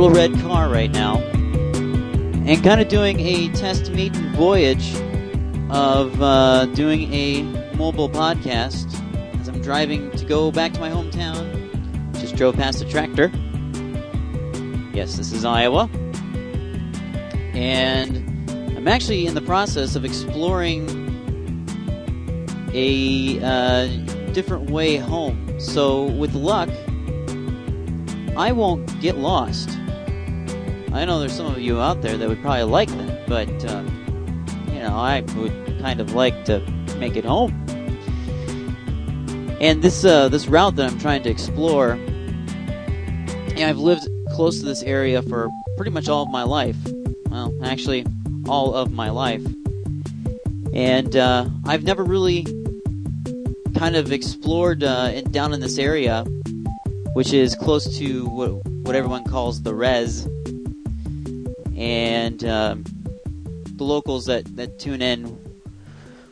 little red car right now and kind of doing a test maiden voyage of uh, doing a mobile podcast as I'm driving to go back to my hometown. Just drove past a tractor. Yes, this is Iowa. And I'm actually in the process of exploring a uh, different way home. So, with luck, I won't get lost. I know there's some of you out there that would probably like that, but uh, you know, I would kind of like to make it home. And this uh, this route that I'm trying to explore, yeah, I've lived close to this area for pretty much all of my life. Well, actually, all of my life, and uh, I've never really kind of explored uh, in, down in this area, which is close to what what everyone calls the res, and um, the locals that, that tune in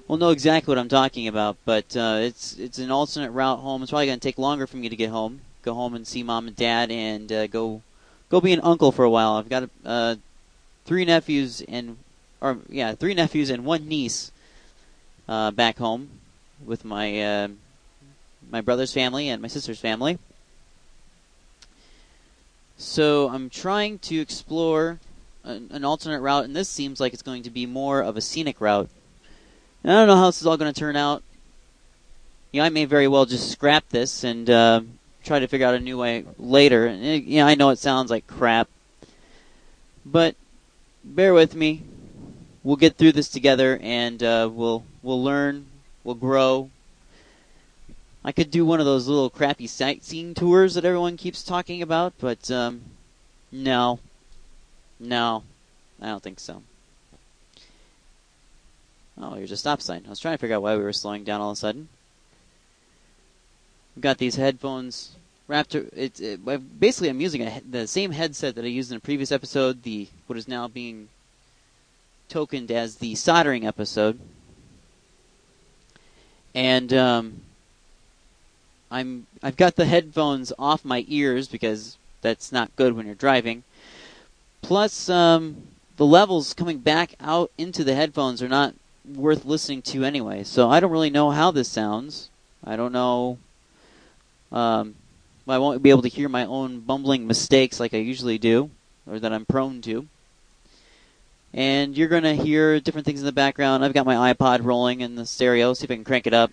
will know exactly what I'm talking about. But uh, it's it's an alternate route home. It's probably going to take longer for me to get home. Go home and see mom and dad, and uh, go go be an uncle for a while. I've got uh, three nephews and or yeah, three nephews and one niece uh, back home with my uh, my brother's family and my sister's family. So I'm trying to explore an, an alternate route, and this seems like it's going to be more of a scenic route. And I don't know how this is all going to turn out. You know, I may very well just scrap this and uh, try to figure out a new way later. And it, you know, I know it sounds like crap, but bear with me. We'll get through this together, and uh, we'll we'll learn, we'll grow. I could do one of those little crappy sightseeing tours that everyone keeps talking about, but um, no, no, I don't think so. Oh, here's a stop sign. I was trying to figure out why we were slowing down all of a sudden. We've got these headphones wrapped. It's it, basically I'm using a, the same headset that I used in a previous episode. The what is now being tokened as the soldering episode, and um, I'm I've got the headphones off my ears because that's not good when you're driving. Plus, um, the levels coming back out into the headphones are not worth listening to anyway. So I don't really know how this sounds. I don't know. Um, I won't be able to hear my own bumbling mistakes like I usually do, or that I'm prone to. And you're going to hear different things in the background. I've got my iPod rolling in the stereo. See if I can crank it up.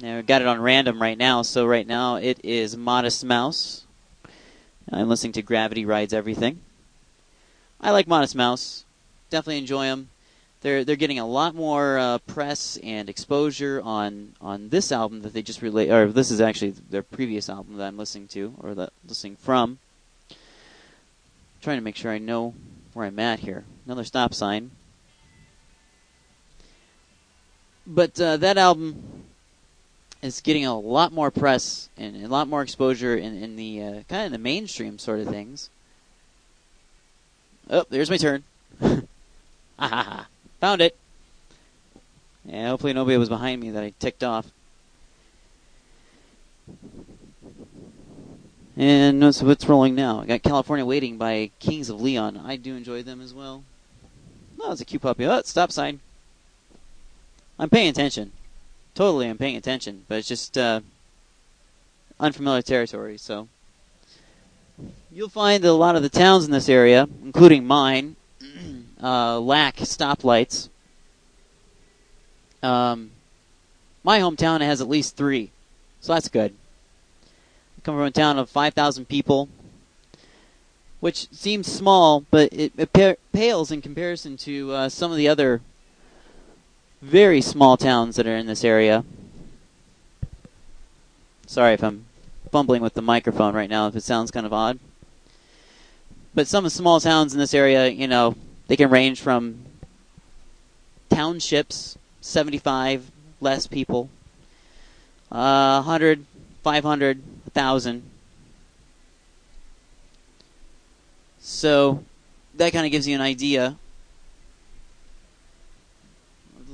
Now, got it on random right now, so right now it is Modest Mouse. I'm listening to Gravity Rides Everything. I like Modest Mouse. Definitely enjoy them. They're they're getting a lot more uh, press and exposure on on this album that they just released. Or this is actually their previous album that I'm listening to or that listening from. I'm trying to make sure I know where I'm at here. Another stop sign. But uh, that album is getting a lot more press and a lot more exposure in, in the uh, kind of the mainstream sort of things. Oh, there's my turn. Ha ha. Found it. Yeah, hopefully nobody was behind me that I ticked off. And so what's rolling now? I got California Waiting by Kings of Leon. I do enjoy them as well. Oh, it's a cute puppy. Oh, stop sign. I'm paying attention totally am paying attention, but it's just uh, unfamiliar territory. So you'll find that a lot of the towns in this area, including mine, uh, lack stoplights. Um, my hometown has at least three, so that's good. I come from a town of 5,000 people, which seems small, but it, it pales in comparison to uh, some of the other very small towns that are in this area. Sorry if I'm fumbling with the microphone right now, if it sounds kind of odd. But some of the small towns in this area, you know, they can range from townships, 75 less people, uh, 100, 500, 1,000. So that kind of gives you an idea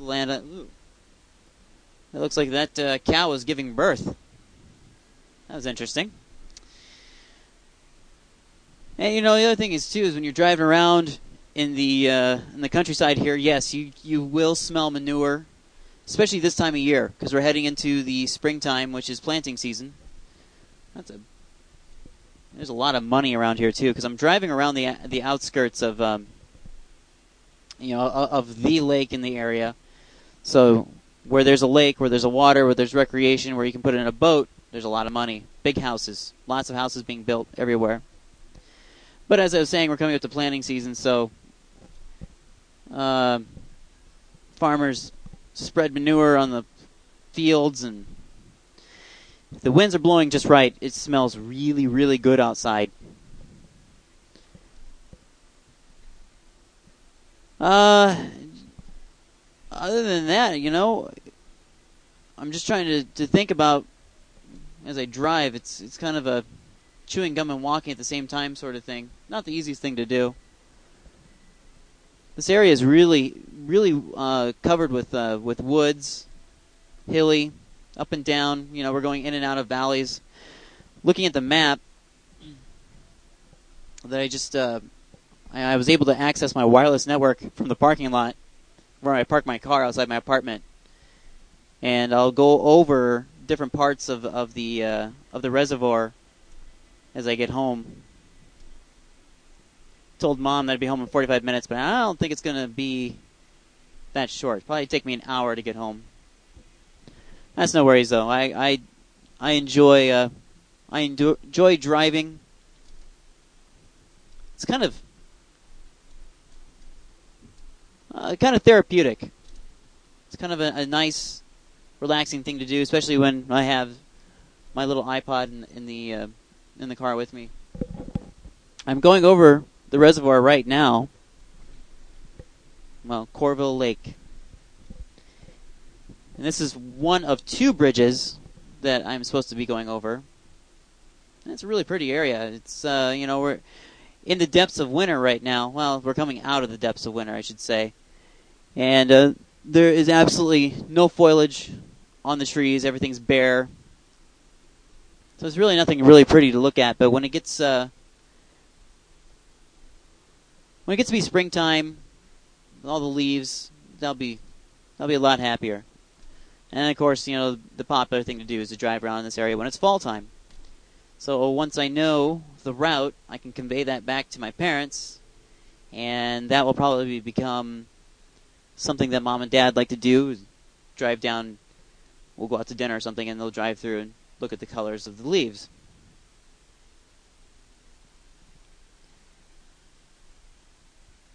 land. Ooh. It looks like that uh, cow was giving birth. That was interesting. And you know the other thing is too is when you're driving around in the uh, in the countryside here, yes, you you will smell manure, especially this time of year because we're heading into the springtime, which is planting season. That's a there's a lot of money around here too because I'm driving around the the outskirts of um, you know of the lake in the area. So where there's a lake, where there's a water, where there's recreation, where you can put in a boat, there's a lot of money. Big houses, lots of houses being built everywhere. But as I was saying, we're coming up to planting season, so uh, farmers spread manure on the fields, and the winds are blowing just right, it smells really, really good outside. Uh, that, you know, I'm just trying to, to think about as I drive. It's it's kind of a chewing gum and walking at the same time sort of thing. Not the easiest thing to do. This area is really, really uh, covered with uh, with woods, hilly, up and down. You know, we're going in and out of valleys. Looking at the map, that I just uh, I, I was able to access my wireless network from the parking lot where I park my car outside my apartment, and I'll go over different parts of of the uh, of the reservoir as I get home. Told mom that I'd be home in 45 minutes, but I don't think it's to be that short. Probably take me an hour to get home. That's no worries though. I I I enjoy uh, I enjoy driving. It's kind of uh, kind of therapeutic. It's kind of a, a, nice, relaxing thing to do, especially when I have my little iPod in, in the uh, in the car with me. I'm going over the reservoir right now. Well, Coralville Lake. And this is one of two bridges that I'm supposed to be going over. And it's a really pretty area. It's uh, you know, we're in the depths of winter right now. Well, we're coming out of the depths of winter, I should say. And uh, there is absolutely no foliage on the trees. Everything's bare. So it's really nothing really pretty to look at. But when it gets uh, when it gets to be springtime, all the leaves, that'll be that'll be a lot happier. And of course, you know the popular thing to do is to drive around this area when it's fall time. So once I know the route, I can convey that back to my parents, and that will probably become something that mom and dad like to do. is Drive down, we'll go out to dinner or something, and they'll drive through and look at the colors of the leaves.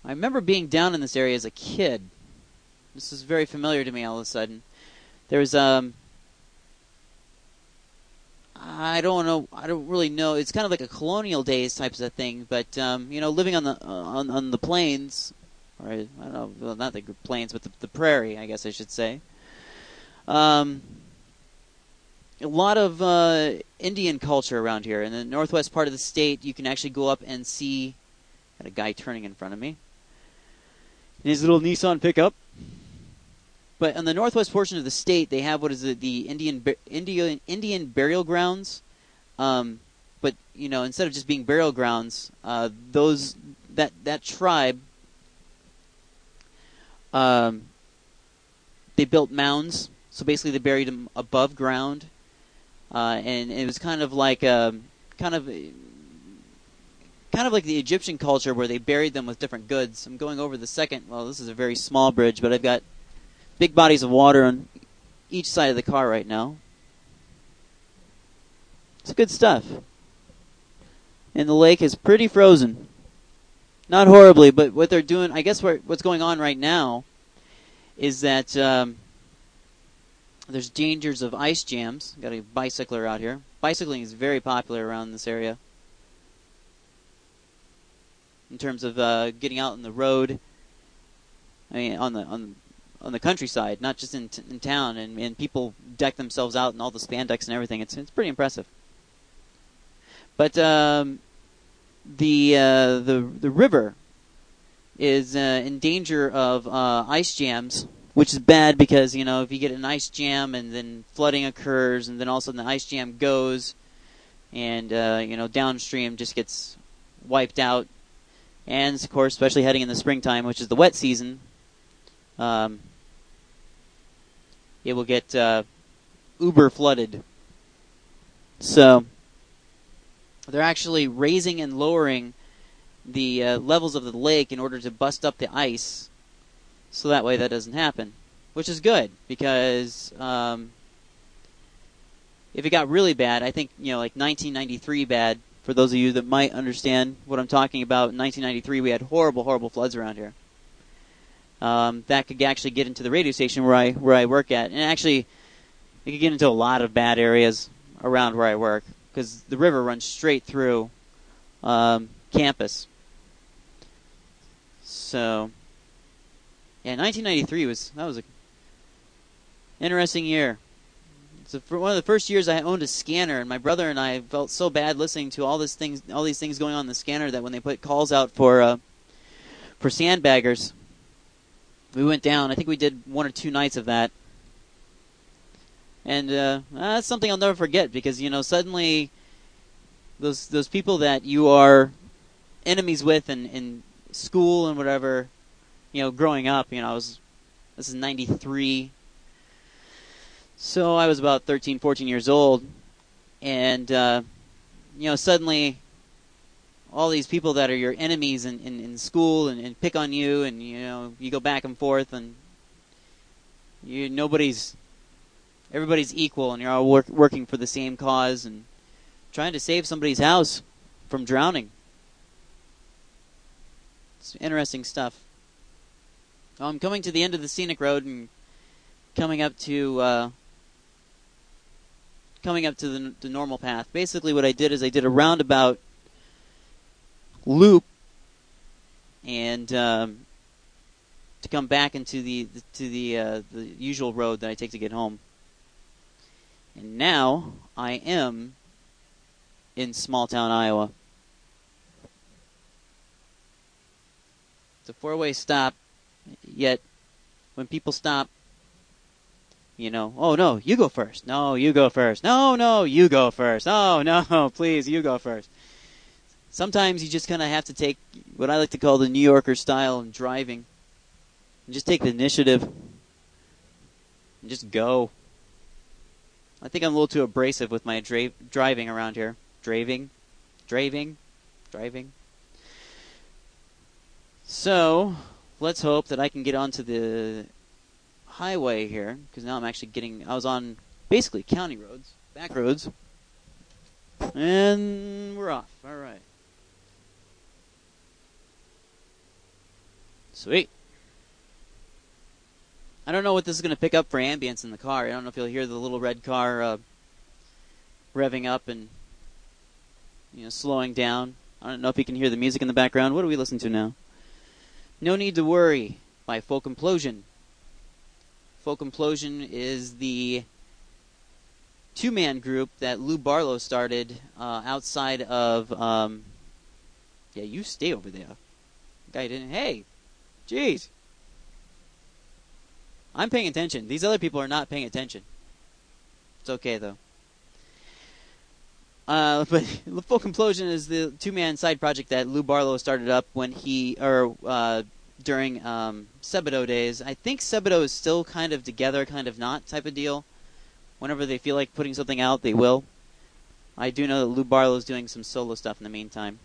I remember being down in this area as a kid. This is very familiar to me all of a sudden. There was um I don't know. I don't really know. It's kind of like a colonial days types of thing, but um, you know, living on the uh, on on the plains, or I don't know, well, not the plains, but the, the prairie, I guess I should say. Um, a lot of uh, Indian culture around here. In the northwest part of the state, you can actually go up and see. Got a guy turning in front of me. In his little Nissan pickup. But on the northwest portion of the state, they have what is it, the Indian Indian Indian burial grounds. Um, but you know, instead of just being burial grounds, uh, those that that tribe, um, they built mounds. So basically, they buried them above ground uh, and it was kind of like a, um, kind of kind of like the Egyptian culture where they buried them with different goods. I'm going over the second. Well, this is a very small bridge, but I've got big bodies of water on each side of the car right now. It's good stuff. And the lake is pretty frozen. Not horribly, but what they're doing, I guess what's going on right now is that um, there's dangers of ice jams. Got a bicycler out here. Bicycling is very popular around this area. In terms of uh, getting out on the road, I mean on the on on the countryside, not just in, t- in town, and, and people deck themselves out in all the spandex and everything. It's it's pretty impressive. But um, the uh, the the river is uh, in danger of uh, ice jams which is bad because you know if you get an ice jam and then flooding occurs and then all of a sudden the ice jam goes and uh, you know downstream just gets wiped out. And of course especially heading in the springtime which is the wet season um, it will get uh, uber flooded. So they're actually raising and lowering the uh, levels of the lake in order to bust up the ice so that way that doesn't happen, which is good because um, if it got really bad, I think you know like 1993 bad. For those of you that might understand what I'm talking about, in 1993 we had horrible, horrible floods around here. Um, that could actually get into the radio station where I where I work at, and actually it could get into a lot of bad areas around where I work because the river runs straight through um, campus. So yeah, 1993 was that was a interesting year. It's a, one of the first years I owned a scanner, and my brother and I felt so bad listening to all this things, all these things going on in the scanner that when they put calls out for uh, for sandbaggers, we went down. I think we did one or two nights of that, and uh, that's something I'll never forget because you know suddenly those those people that you are enemies with in, in school and whatever you know, growing up, you know, I was, this is 93. So I was about 13, 14 years old. And, uh, you know, suddenly all these people that are your enemies in, in, in school and, and pick on you and, you know, you go back and forth and you, nobody's, everybody's equal and you're all work, working for the same cause and trying to save somebody's house from drowning. It's interesting stuff. I'm coming to the end of the scenic road and coming up to uh, coming up to the, the normal path. Basically, what I did is I did a roundabout loop and um, to come back into the, the to the uh, the usual road that I take to get home. And now I am in small town Iowa. It's a four-way stop Yet, when people stop, you know, oh no, you go first. No, you go first. No, no, you go first. Oh no, please, you go first. Sometimes you just kind of have to take what I like to call the New Yorker style in driving, and just take the initiative, and just go. I think I'm a little too abrasive with my dra- driving around here. Driving, driving, driving. So, let's hope that I can get onto the highway here because now I'm actually getting. I was on basically county roads, back roads, and we're off. All right. Sweet. I don't know what this is going to pick up for ambience in the car. I don't know if you'll hear the little red car uh, revving up and you know slowing down. I don't know if you can hear the music in the background. What do we listen to now? No Need to Worry by Folk Implosion. Folk Implosion is the two man group that Lou Barlow started uh, outside of. Um, yeah, you stay over there. Guy didn't. Hey, jeez. I'm paying attention. These other people are not paying attention. It's okay though. Uh, but Folk Implosion is the two-man side project that Lou Barlow started up when he, or uh, during um, Sebadoh days. I think Sebadoh is still kind of together, kind of not type of deal. Whenever they feel like putting something out, they will. I do know that Lou Barlow is doing some solo stuff in the meantime.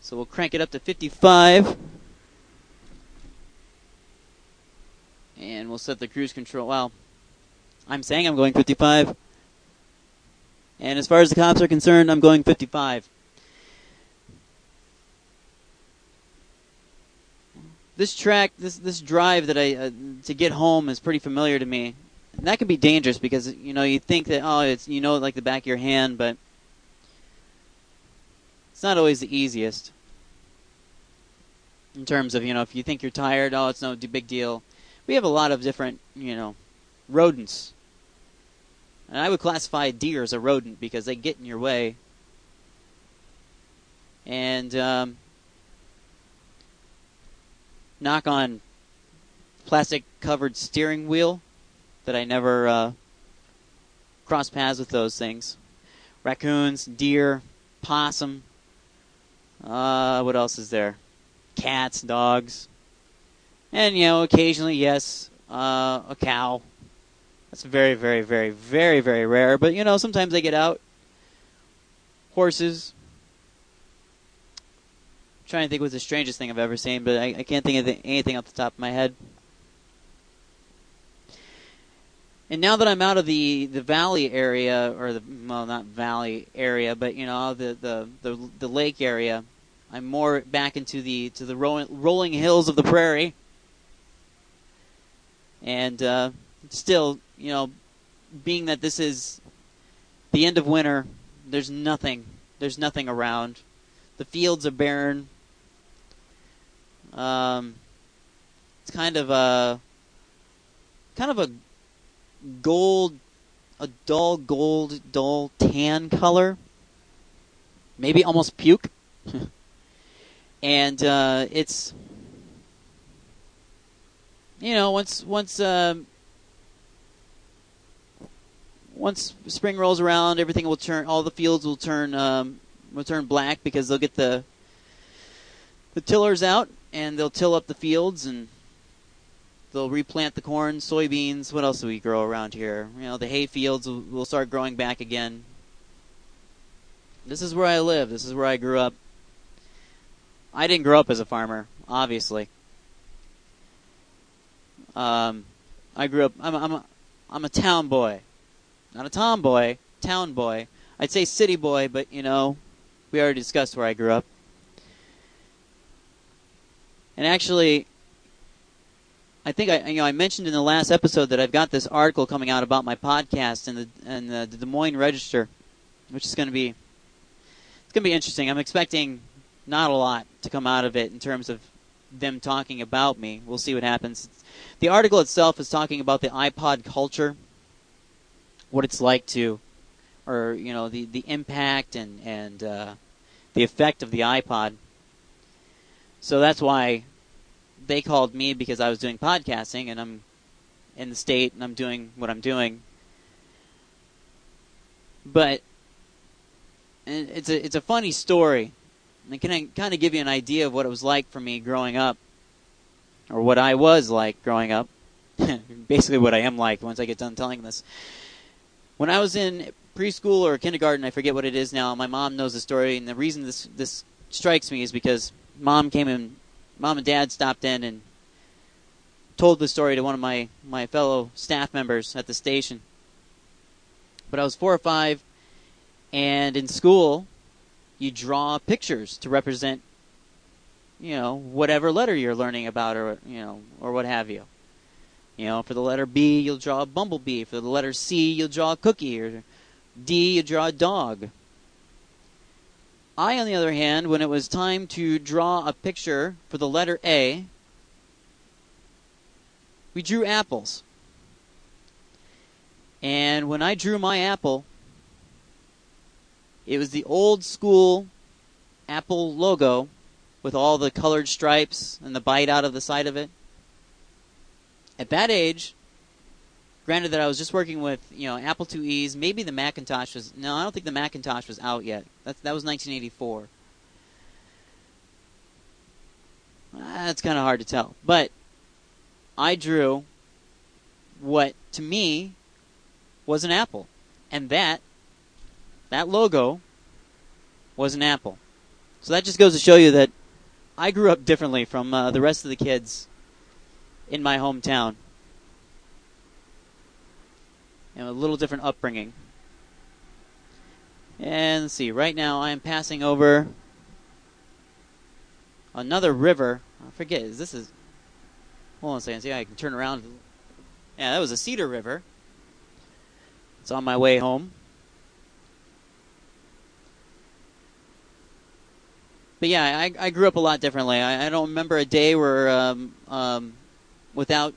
So we'll crank it up to 55. And we'll set the cruise control. Well, I'm saying I'm going 55. And as far as the cops are concerned, I'm going 55. This track, this this drive that I uh, to get home is pretty familiar to me, and that can be dangerous because you know you think that oh it's you know like the back of your hand, but it's not always the easiest. In terms of you know if you think you're tired, oh it's no big deal. We have a lot of different you know rodents and I would classify deer as a rodent because they get in your way. And um, knock on plastic covered steering wheel that I never uh, cross paths with those things. Raccoons, deer, possum. Uh, what else is there? Cats, dogs, and you know, occasionally, yes, uh, a cow. That's very, very, very, very, very rare. But you know, sometimes they get out. Horses. I'm trying to think what's the strangest thing I've ever seen, but I, I can't think of the, anything off the top of my head. And now that I'm out of the, the valley area, or the well, not valley area, but you know the the the, the lake area, I'm more back into the to the rolling, rolling hills of the prairie. And uh, still, you know, being that this is the end of winter, there's nothing. There's nothing around. The fields are barren. Um, it's kind of a kind of a gold, a dull gold, dull tan color. Maybe almost puke. and uh, it's you know once once uh, once spring rolls around, everything will turn. All the fields will turn um, will turn black because they'll get the the tillers out and they'll till up the fields and they'll replant the corn, soybeans. What else do we grow around here? You know, the hay fields will, will start growing back again. This is where I live. This is where I grew up. I didn't grow up as a farmer, obviously. Um, I grew up. I'm, I'm, a, I'm a town boy, not a tomboy. Town boy. I'd say city boy, but you know, we already discussed where I grew up. And actually, I think I you know I mentioned in the last episode that I've got this article coming out about my podcast in the in the, the Des Moines Register, which is going to be it's going to be interesting. I'm expecting not a lot to come out of it in terms of them talking about me. We'll see what happens. The article itself is talking about the iPod culture, what it's like to, or you know, the the impact and and uh, the effect of the iPod. So that's why they called me because I was doing podcasting and I'm in the state and I'm doing what I'm doing. But it's a it's a funny story and can I kind of give you an idea of what it was like for me growing up, or what I was like growing up. Basically, what I am like once I get done telling this. When I was in preschool or kindergarten, I forget what it is now. My mom knows the story, and the reason this this strikes me is because mom came in, mom and dad stopped in and told the story to one of my my fellow staff members at the station. But I was four or five, and in school, you draw pictures to represent you know whatever letter you're learning about or you know or what have you. You know for the letter b you'll draw a bumblebee. For the letter c you'll draw a cookie. Or d you draw a dog. I on the other hand when it was time to draw a picture for the letter a we drew apples. And when i drew my apple it was the old school Apple logo with all the colored stripes and the bite out of the side of it. At that age, granted that I was just working with, you know, Apple IIe's, maybe the Macintosh was no, I don't think the Macintosh was out yet. That that was 1984. That's kind of hard to tell. But I drew what to me was an apple. And that that logo was an apple. So that just goes to show you that I grew up differently from uh, the rest of the kids in my hometown. Know, a little different upbringing. And see, right now I am passing over another river. I forget, is this is. Hold on a second, see, I can turn around. Yeah, that was a Cedar River. It's on my way home. But yeah, I, I grew up a lot differently. I, I don't remember a day where um, um, without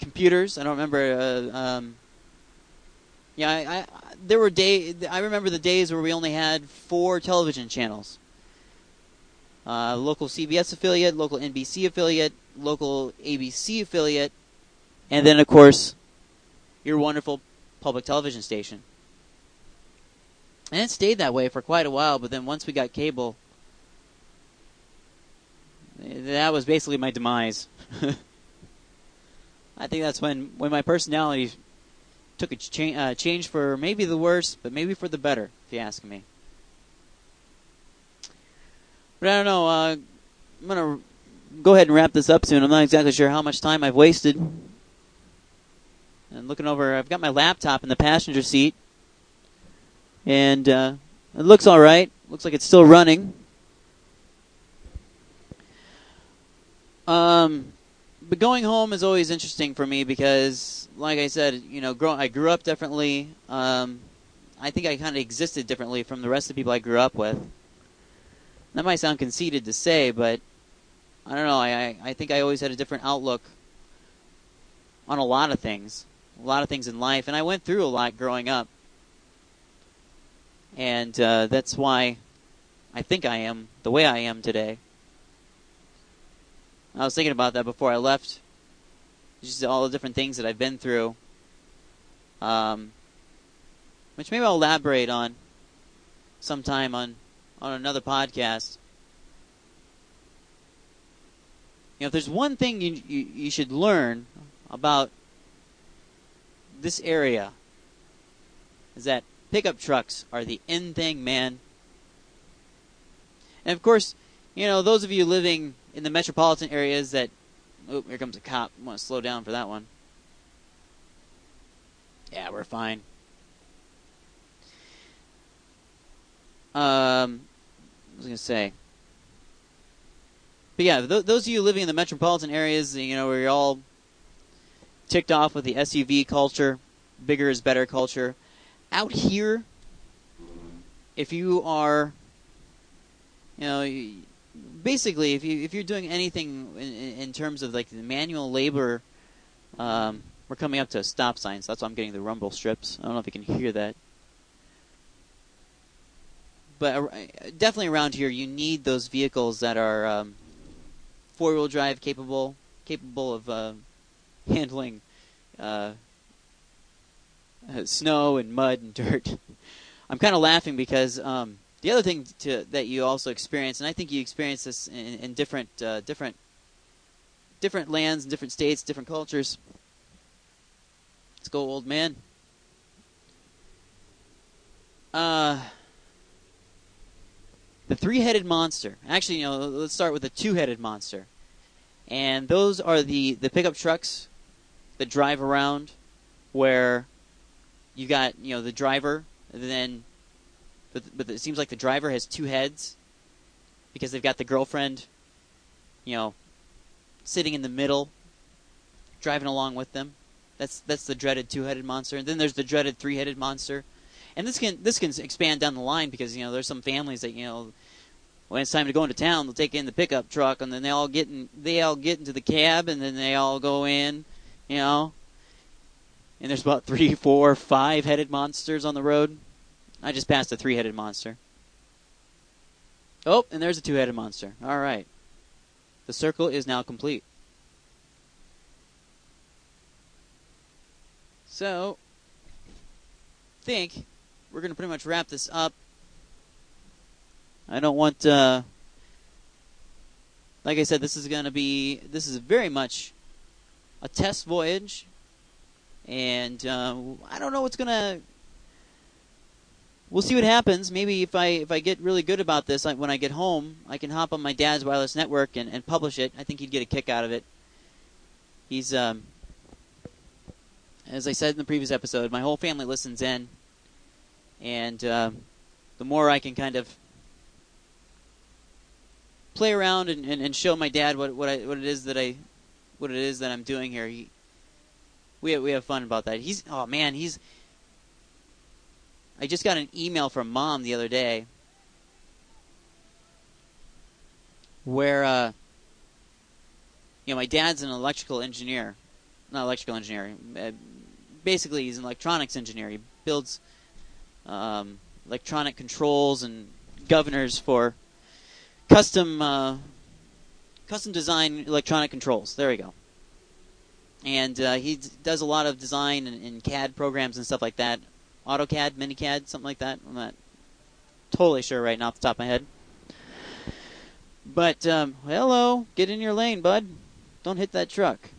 computers. I don't remember. Uh, um, yeah, I, I, there were day. I remember the days where we only had four television channels. uh, local CBS affiliate, local NBC affiliate, local ABC affiliate, and then, of course, your wonderful public television station. And it stayed that way for quite a while, but then once we got cable, that was basically my demise. I think that's when, when my personality took a cha- uh, change for maybe the worse, but maybe for the better, if you ask me. But I don't know. Uh, I'm gonna go ahead and wrap this up soon. I'm not exactly sure how much time I've wasted. And looking over, I've got my laptop in the passenger seat, and uh, it looks all right. Looks like it's still running. Um, but going home is always interesting for me because, like I said, you know, grow, I grew up differently. Um, I think I kind of existed differently from the rest of the people I grew up with. That might sound conceited to say, but I don't know. I, I think I always had a different outlook on a lot of things, a lot of things in life, and I went through a lot growing up, and uh, that's why I think I am the way I am today. I was thinking about that before I left. Just all the different things that I've been through, um, which maybe I'll elaborate on sometime on on another podcast. You know, if there's one thing you, you, you should learn about this area, is that pickup trucks are the in thing, man. And of course, you know, those of you living in the metropolitan areas that. Oh, here comes a cop. I want to slow down for that one. Yeah, we're fine. Um, I was going to say? But yeah, th- those of you living in the metropolitan areas, you know, where you're all ticked off with the SUV culture, bigger is better culture. Out here, if you are, you know, basically, if you if you're doing anything in, in terms of like the manual labor, um, we're coming up to a stop sign, so that's why I'm getting the rumble strips. I don't know if you can hear that but definitely around here, you need those vehicles that are um, four-wheel drive capable, capable of uh, handling uh, snow and mud and dirt. I'm kind of laughing because um, the other thing to, that you also experience, and I think you experience this in, in different, uh, different, different lands different states, different cultures. Let's go, old man. Uh, the three-headed monster. Actually, you know, let's start with the two-headed monster. And those are the the pickup trucks that drive around, where you got you know the driver, then, but but it seems like the driver has two heads, because they've got the girlfriend, you know, sitting in the middle, driving along with them. That's that's the dreaded two-headed monster. And then there's the dreaded three-headed monster and this can this can expand down the line because you know there's some families that you know when it's time to go into town, they'll take in the pickup truck, and then they all get in, they all get into the cab, and then they all go in, you know. And there's about three, four, five headed monsters on the road. I just passed a three headed monster. Oh, and there's a two headed monster. All right. The circle is now complete. So, I think we're going to pretty much wrap this up. I don't want, uh, like I said, this is going to be, this is very much a test voyage, and uh, I don't know what's to. We'll see what happens. Maybe if I if I get really good about this, I, when I get home, I can hop on my dad's wireless network and, and publish it. I think he'd get a kick out of it. He's, um, as I said in the previous episode, my whole family listens in, and uh, the more I can kind of play around and, and, and show my dad what what I what it is that I what it is that I'm doing here. He, we have, we have fun about that. He's oh man, he's. I just got an email from mom the other day where uh, you know my dad's an electrical engineer, not electrical engineer. Uh, basically, he's an electronics engineer. He builds um, electronic controls and governors for custom uh, custom design electronic controls. There we go. And uh, he d- does a lot of design and, in CAD programs and stuff like that. AutoCAD, MiniCAD, something like that. I'm not totally sure right now off the top of my head. But um, hello, get in your lane, bud. Don't hit that truck.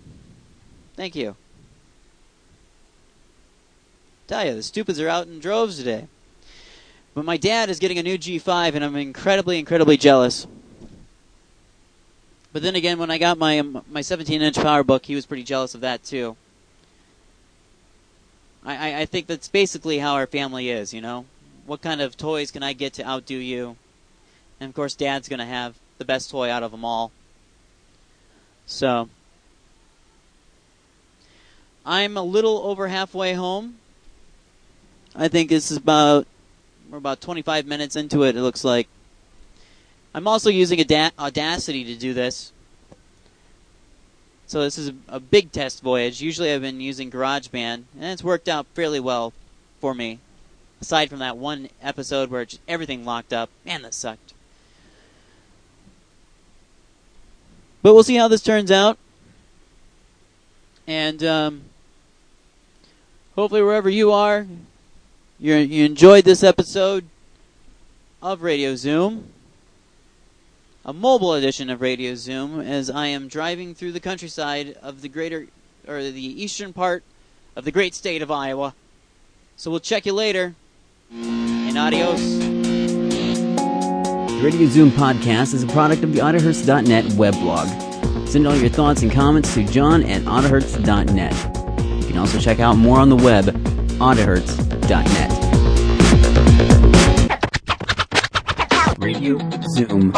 Thank you. Tell you, the stupids are out in droves today. But my dad is getting a new G5, and I'm incredibly, incredibly jealous. But then again, when I got my um, my 17-inch PowerBook, he was pretty jealous of that too. I, I, I think that's basically how our family is, you know. What kind of toys can I get to outdo you? And of course, Dad's gonna have the best toy out of them all. So, I'm a little over halfway home. I think this is about we're about 25 minutes into it. It looks like. I'm also using Audacity to do this. So this is a, big test voyage. Usually I've been using GarageBand, and it's worked out fairly well for me. Aside from that one episode where just everything locked up. Man, that sucked. But we'll see how this turns out. And um, hopefully, wherever you are, you you enjoyed this episode of Radio Zoom, a mobile edition of Radio Zoom, as I am driving through the countryside of the greater or the eastern part of the great state of Iowa. So we'll check you later. And adios. The Radio Zoom podcast is a product of the Autohertz.net weblog. Send all your thoughts and comments to john at Autohertz.net. You can also check out more on the web, Autohertz.net. Radio Zoom.